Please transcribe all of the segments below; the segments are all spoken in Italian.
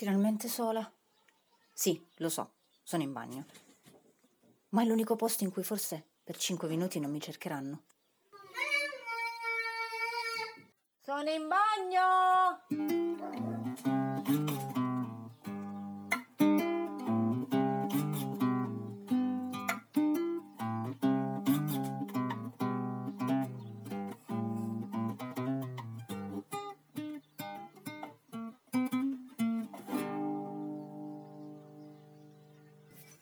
Finalmente sola? Sì, lo so, sono in bagno. Ma è l'unico posto in cui forse per cinque minuti non mi cercheranno. Sono in bagno!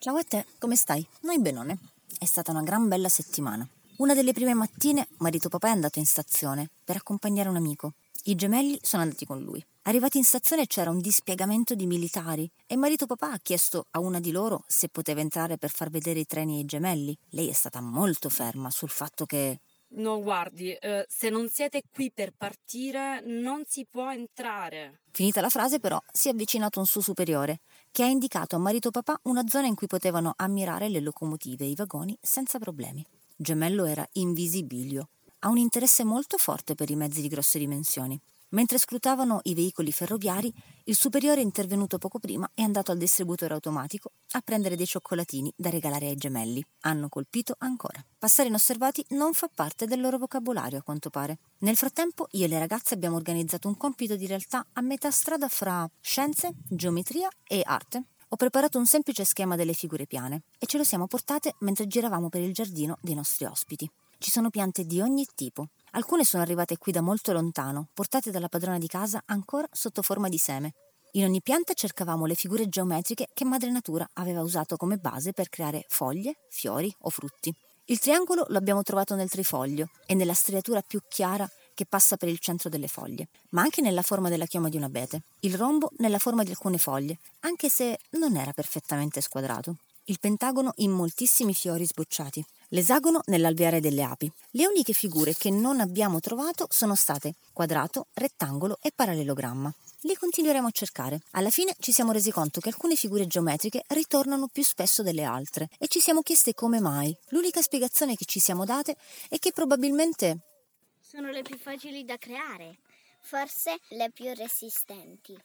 Ciao a te, come stai? Noi benone. È stata una gran bella settimana. Una delle prime mattine, marito papà è andato in stazione per accompagnare un amico. I gemelli sono andati con lui. Arrivati in stazione c'era un dispiegamento di militari e marito papà ha chiesto a una di loro se poteva entrare per far vedere i treni ai gemelli. Lei è stata molto ferma sul fatto che No, guardi, eh, se non siete qui per partire, non si può entrare. Finita la frase, però, si è avvicinato un suo superiore, che ha indicato a marito papà una zona in cui potevano ammirare le locomotive e i vagoni senza problemi. Gemello era invisibilio. Ha un interesse molto forte per i mezzi di grosse dimensioni. Mentre scrutavano i veicoli ferroviari, il superiore intervenuto poco prima è andato al distributore automatico a prendere dei cioccolatini da regalare ai gemelli. Hanno colpito ancora. Passare inosservati non fa parte del loro vocabolario, a quanto pare. Nel frattempo, io e le ragazze abbiamo organizzato un compito di realtà a metà strada fra scienze, geometria e arte. Ho preparato un semplice schema delle figure piane e ce lo siamo portate mentre giravamo per il giardino dei nostri ospiti. Ci sono piante di ogni tipo, Alcune sono arrivate qui da molto lontano, portate dalla padrona di casa ancora sotto forma di seme. In ogni pianta cercavamo le figure geometriche che Madre Natura aveva usato come base per creare foglie, fiori o frutti. Il triangolo lo abbiamo trovato nel trifoglio e nella striatura più chiara che passa per il centro delle foglie, ma anche nella forma della chioma di un abete. Il rombo nella forma di alcune foglie, anche se non era perfettamente squadrato. Il pentagono in moltissimi fiori sbocciati l'esagono nell'alveare delle api. Le uniche figure che non abbiamo trovato sono state quadrato, rettangolo e parallelogramma. Li continueremo a cercare. Alla fine ci siamo resi conto che alcune figure geometriche ritornano più spesso delle altre e ci siamo chieste come mai. L'unica spiegazione che ci siamo date è che probabilmente sono le più facili da creare, forse le più resistenti.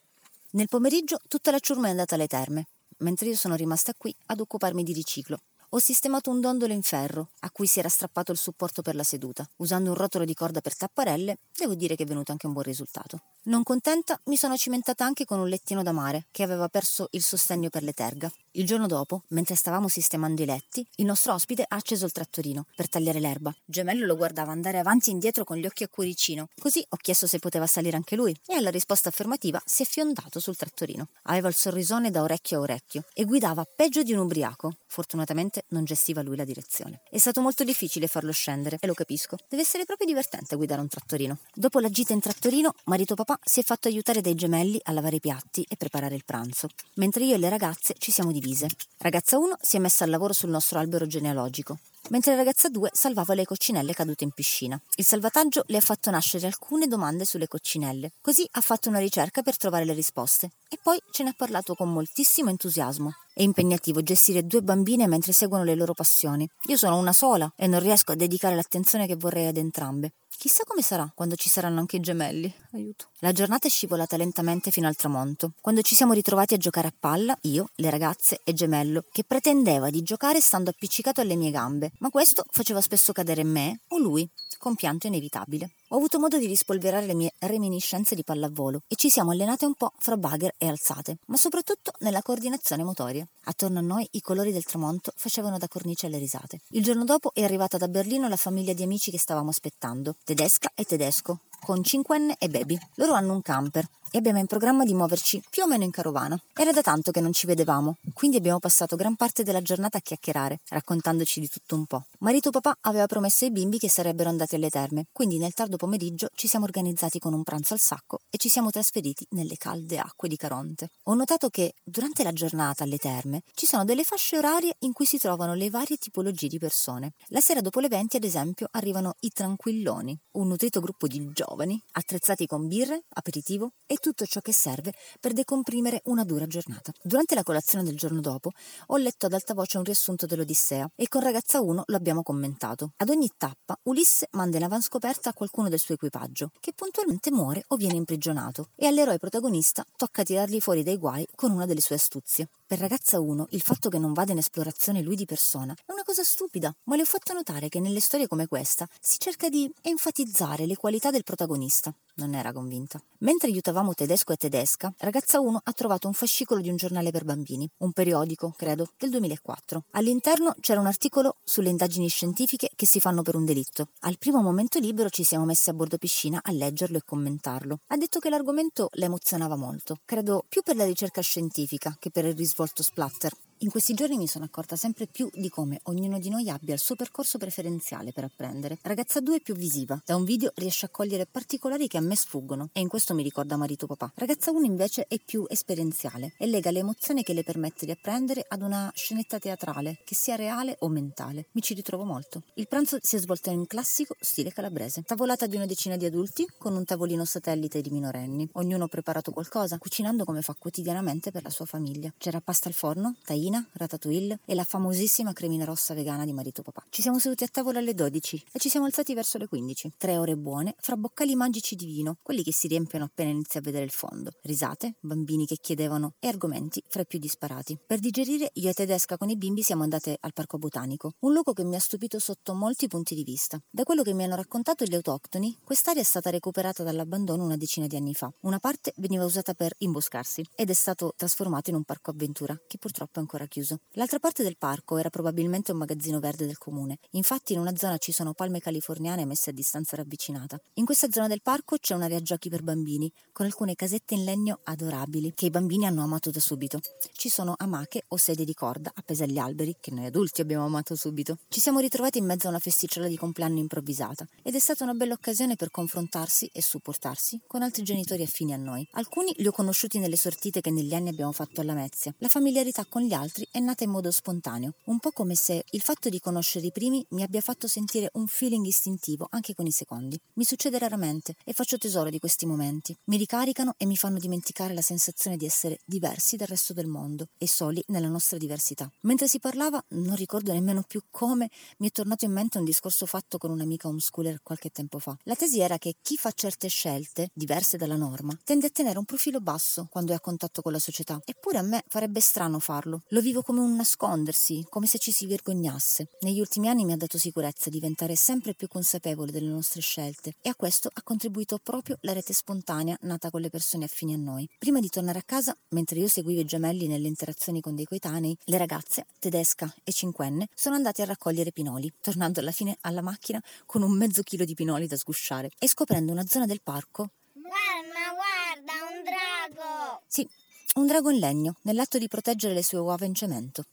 Nel pomeriggio tutta la ciurma è andata alle terme, mentre io sono rimasta qui ad occuparmi di riciclo. Ho sistemato un dondolo in ferro, a cui si era strappato il supporto per la seduta. Usando un rotolo di corda per tapparelle, devo dire che è venuto anche un buon risultato. Non contenta, mi sono cimentata anche con un lettino da mare, che aveva perso il sostegno per le terga. Il giorno dopo, mentre stavamo sistemando i letti, il nostro ospite ha acceso il trattorino per tagliare l'erba. Gemello lo guardava andare avanti e indietro con gli occhi a cuoricino. Così ho chiesto se poteva salire anche lui e alla risposta affermativa si è fiondato sul trattorino. Aveva il sorrisone da orecchio a orecchio e guidava peggio di un ubriaco. Fortunatamente non gestiva lui la direzione. È stato molto difficile farlo scendere e lo capisco. Deve essere proprio divertente guidare un trattorino. Dopo la gita in trattorino, marito papà si è fatto aiutare dai gemelli a lavare i piatti e preparare il pranzo, mentre io e le ragazze ci siamo divise. Ragazza 1 si è messa al lavoro sul nostro albero genealogico, mentre ragazza 2 salvava le coccinelle cadute in piscina. Il salvataggio le ha fatto nascere alcune domande sulle coccinelle, così ha fatto una ricerca per trovare le risposte e poi ce ne ha parlato con moltissimo entusiasmo. È impegnativo gestire due bambine mentre seguono le loro passioni. Io sono una sola e non riesco a dedicare l'attenzione che vorrei ad entrambe. Chissà come sarà quando ci saranno anche i gemelli. Aiuto. La giornata è scivolata lentamente fino al tramonto, quando ci siamo ritrovati a giocare a palla, io, le ragazze e Gemello, che pretendeva di giocare stando appiccicato alle mie gambe, ma questo faceva spesso cadere me o lui, compianto inevitabile. Ho avuto modo di rispolverare le mie reminiscenze di pallavolo e ci siamo allenate un po' fra bagger e alzate, ma soprattutto nella coordinazione motoria. Attorno a noi i colori del tramonto facevano da cornice alle risate. Il giorno dopo è arrivata da Berlino la famiglia di amici che stavamo aspettando, tedesca e tedesco, con cinquenne e baby. Loro hanno un camper e abbiamo in programma di muoverci più o meno in carovana. Era da tanto che non ci vedevamo, quindi abbiamo passato gran parte della giornata a chiacchierare, raccontandoci di tutto un po'. Marito papà aveva promesso ai bimbi che sarebbero andati alle terme, quindi nel tardo pomeriggio ci siamo organizzati con un pranzo al sacco e ci siamo trasferiti nelle calde acque di Caronte. Ho notato che durante la giornata alle terme ci sono delle fasce orarie in cui si trovano le varie tipologie di persone. La sera dopo le 20, ad esempio, arrivano i tranquilloni, un nutrito gruppo di giovani, attrezzati con birre, aperitivo e tutto ciò che serve per decomprimere una dura giornata. Durante la colazione del giorno dopo ho letto ad alta voce un riassunto dell'Odissea e con ragazza 1 lo abbiamo commentato. Ad ogni tappa Ulisse manda in avanscoperta a qualcuno qualcuno del suo equipaggio, che puntualmente muore o viene imprigionato, e all'eroe protagonista tocca tirarli fuori dai guai con una delle sue astuzie. Per ragazza 1, il fatto che non vada in esplorazione lui di persona è una cosa stupida, ma le ho fatto notare che nelle storie come questa si cerca di enfatizzare le qualità del protagonista. Non era convinta. Mentre aiutavamo tedesco e tedesca, ragazza 1 ha trovato un fascicolo di un giornale per bambini, un periodico, credo, del 2004. All'interno c'era un articolo sulle indagini scientifiche che si fanno per un delitto. Al primo momento libero ci siamo messi a bordo piscina a leggerlo e commentarlo. Ha detto che l'argomento la emozionava molto, credo più per la ricerca scientifica che per il risvolto splatter. In questi giorni mi sono accorta sempre più di come ognuno di noi abbia il suo percorso preferenziale per apprendere. Ragazza 2 è più visiva, da un video riesce a cogliere particolari che a me sfuggono e in questo mi ricorda marito papà. Ragazza 1 invece è più esperienziale e lega l'emozione che le permette di apprendere ad una scenetta teatrale, che sia reale o mentale. Mi ci ritrovo molto. Il pranzo si è svolto in classico stile calabrese. Tavolata di una decina di adulti con un tavolino satellite di minorenni. Ognuno preparato qualcosa, cucinando come fa quotidianamente per la sua famiglia. C'era pasta al forno, taina taglina, ratatouille e la famosissima cremina rossa vegana di marito papà. Ci siamo seduti a tavola alle 12 e ci siamo alzati verso le 15. Tre ore buone, fra boccali magici di vino, quelli che si riempiono appena inizi a vedere il fondo. Risate, bambini che chiedevano e argomenti fra i più disparati. Per digerire, io e Tedesca con i bimbi siamo andate al Parco Botanico, un luogo che mi ha stupito sotto molti punti di vista. Da quello che mi hanno raccontato gli autoctoni, quest'area è stata recuperata dall'abbandono una decina di anni fa. Una parte veniva usata per imboscarsi ed è stato trasformato in un parco avventura, che purtroppo è ancora ancora chiuso. L'altra parte del parco era probabilmente un magazzino verde del comune. Infatti in una zona ci sono palme californiane messe a distanza ravvicinata. In questa zona del parco c'è un'area giochi per bambini, con alcune casette in legno adorabili, che i bambini hanno amato da subito. Ci sono amache o sedie di corda appese agli alberi, che noi adulti abbiamo amato subito. Ci siamo ritrovati in mezzo a una festicciola di compleanno improvvisata ed è stata una bella occasione per confrontarsi e supportarsi con altri genitori affini a noi. Alcuni li ho conosciuti nelle sortite che negli anni abbiamo fatto alla Mezia. La familiarità con gli altri altri è nata in modo spontaneo, un po' come se il fatto di conoscere i primi mi abbia fatto sentire un feeling istintivo anche con i secondi. Mi succede raramente e faccio tesoro di questi momenti. Mi ricaricano e mi fanno dimenticare la sensazione di essere diversi dal resto del mondo e soli nella nostra diversità. Mentre si parlava, non ricordo nemmeno più come, mi è tornato in mente un discorso fatto con un'amica homeschooler qualche tempo fa. La tesi era che chi fa certe scelte, diverse dalla norma, tende a tenere un profilo basso quando è a contatto con la società. Eppure a me farebbe strano farlo. Lo vivo come un nascondersi, come se ci si vergognasse. Negli ultimi anni mi ha dato sicurezza diventare sempre più consapevole delle nostre scelte e a questo ha contribuito proprio la rete spontanea nata con le persone affini a noi. Prima di tornare a casa, mentre io seguivo i gemelli nelle interazioni con dei coetanei, le ragazze, tedesca e cinquenne, sono andate a raccogliere pinoli, tornando alla fine alla macchina con un mezzo chilo di pinoli da sgusciare e scoprendo una zona del parco. Mamma, guarda, un drago! Sì, un drago in legno, nell'atto di proteggere le sue uova in cemento.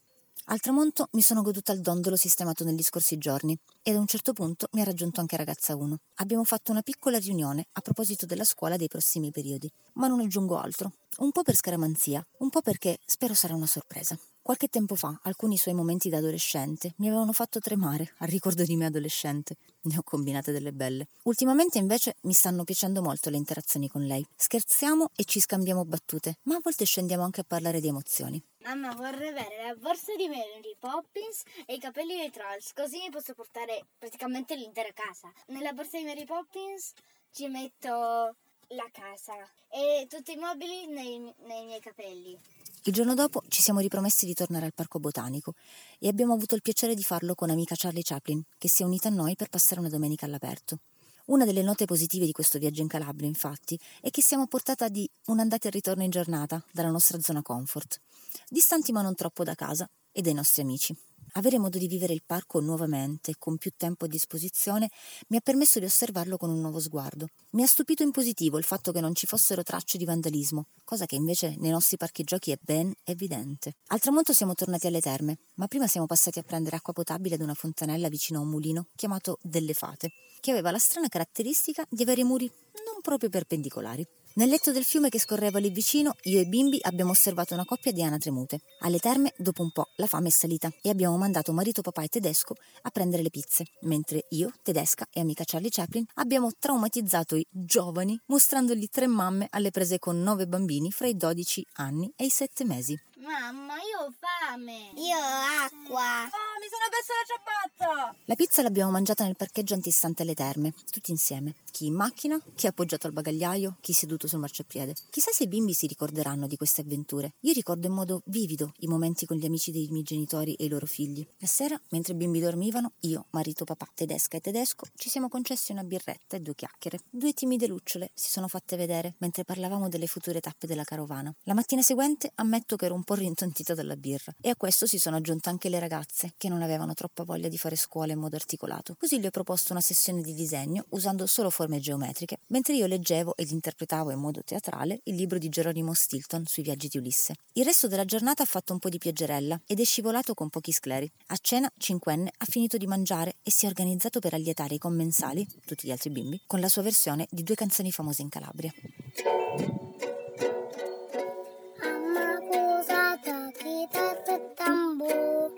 Al tramonto mi sono goduta il dondolo sistemato negli scorsi giorni e ad un certo punto mi ha raggiunto anche ragazza 1. Abbiamo fatto una piccola riunione a proposito della scuola dei prossimi periodi, ma non aggiungo altro. Un po' per scaramanzia, un po' perché spero sarà una sorpresa. Qualche tempo fa alcuni suoi momenti da adolescente mi avevano fatto tremare al ricordo di me adolescente. Ne ho combinate delle belle. Ultimamente invece mi stanno piacendo molto le interazioni con lei. Scherziamo e ci scambiamo battute, ma a volte scendiamo anche a parlare di emozioni. Mamma vorrei avere la borsa di Mary Poppins e i capelli dei Trolls, così mi posso portare praticamente l'intera casa. Nella borsa di Mary Poppins ci metto la casa e tutti i mobili nei, nei miei capelli. Il giorno dopo ci siamo ripromessi di tornare al parco botanico e abbiamo avuto il piacere di farlo con amica Charlie Chaplin, che si è unita a noi per passare una domenica all'aperto. Una delle note positive di questo viaggio in Calabria, infatti, è che siamo a portata di un'andata e ritorno in giornata dalla nostra zona comfort, distanti ma non troppo da casa e dai nostri amici. Avere modo di vivere il parco nuovamente, con più tempo a disposizione, mi ha permesso di osservarlo con un nuovo sguardo. Mi ha stupito in positivo il fatto che non ci fossero tracce di vandalismo, cosa che invece nei nostri parchi giochi è ben evidente. Al tramonto siamo tornati alle terme, ma prima siamo passati a prendere acqua potabile ad una fontanella vicino a un mulino chiamato Delle Fate, che aveva la strana caratteristica di avere muri non proprio perpendicolari. Nel letto del fiume che scorreva lì vicino, io e i bimbi abbiamo osservato una coppia di anatre mute. Alle terme, dopo un po', la fame è salita e abbiamo mandato marito, papà e tedesco a prendere le pizze, mentre io, tedesca e amica Charlie Chaplin abbiamo traumatizzato i giovani mostrandogli tre mamme alle prese con nove bambini fra i 12 anni e i 7 mesi. Mamma, io ho fame. Io ho acqua. Oh, mi sono perso la ciabatta! La pizza l'abbiamo mangiata nel parcheggio antistante alle terme, tutti insieme. Chi in macchina, chi appoggiato al bagagliaio, chi seduto sul marciapiede. Chissà se i bimbi si ricorderanno di queste avventure. Io ricordo in modo vivido i momenti con gli amici dei miei genitori e i loro figli. La sera, mentre i bimbi dormivano, io, marito, papà, tedesca e tedesco, ci siamo concessi una birretta e due chiacchiere. Due timide lucciole si sono fatte vedere mentre parlavamo delle future tappe della carovana. La mattina seguente ammetto che ero un po' rintontita dalla birra e a questo si sono aggiunte anche le ragazze che non avevano troppa voglia di fare scuola in modo articolato. Così gli ho proposto una sessione di disegno usando solo forme geometriche, mentre io leggevo ed interpretavo in modo teatrale il libro di Geronimo Stilton sui viaggi di Ulisse. Il resto della giornata ha fatto un po' di pioggerella ed è scivolato con pochi scleri. A cena, cinquenne ha finito di mangiare e si è organizzato per allietare i commensali, tutti gli altri bimbi, con la sua versione di due canzoni famose in Calabria. kita tertembok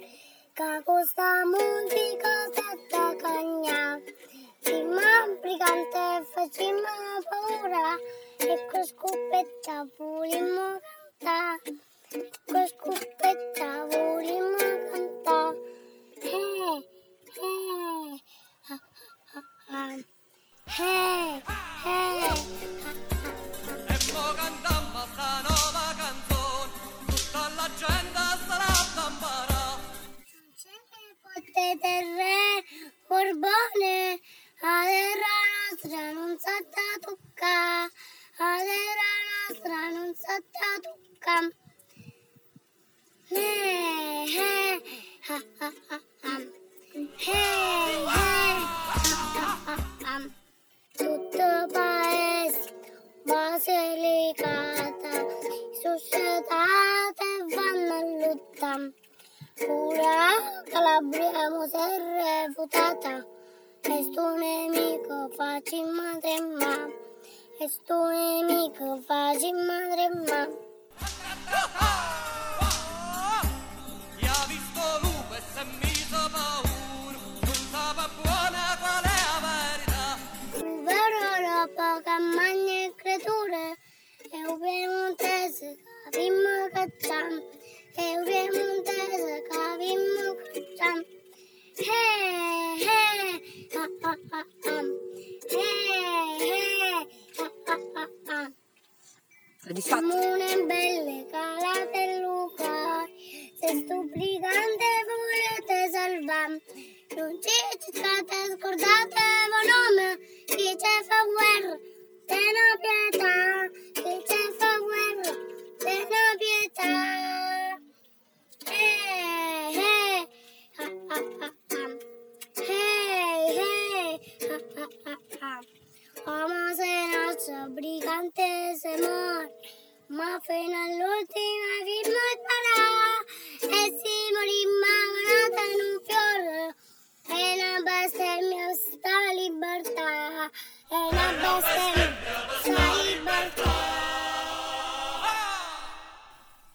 Kaku samun jika tatakannya Cima brigante cima paura. E con scopetta volemmo cantare Con scopetta volemmo cantare Hey, ha, ha, ha. hey, hey potete re Borbone a terra nostra non sa da tocca a terra nostra non sa da tocca eh, eh, ah, Pura Calabria mo si è E sto nemico facci madre ma E sto nemico facci madre ma lupo e si è messo paura, non sapeva buona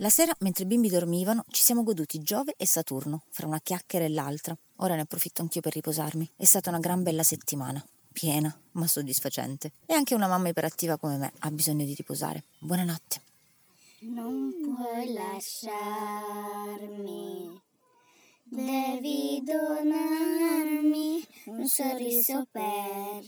La sera, mentre i bimbi dormivano, ci siamo goduti Giove e Saturno, fra una chiacchiera e l'altra. Ora ne approfitto anch'io per riposarmi. È stata una gran bella settimana. Piena, ma soddisfacente. E anche una mamma iperattiva come me ha bisogno di riposare. Buonanotte. Non puoi lasciarmi, devi donarmi un sorriso per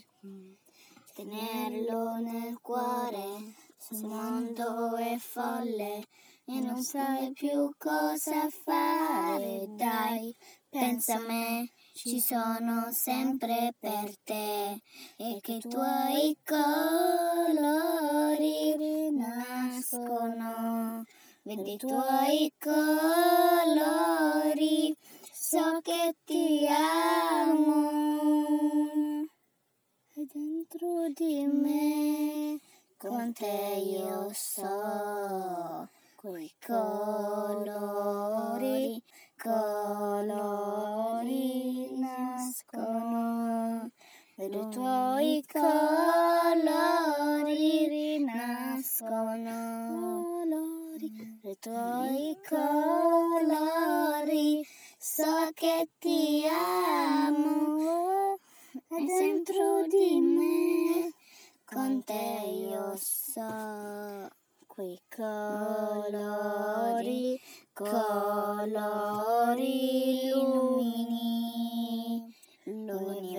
tenerlo nel cuore. Il mondo è folle e non sai più cosa fare. Dai, pensa a me, ci sono sempre per te e che i tuoi colori rinascono. Vedi i tuoi colori, so che ti amo. E dentro di me, con te io so, quei colori, colori nascono. Vedo i tuoi colori rinascono. I tuoi colori, so che ti amo. E dentro di me, con te io so quei colori, colori illumini l'universo.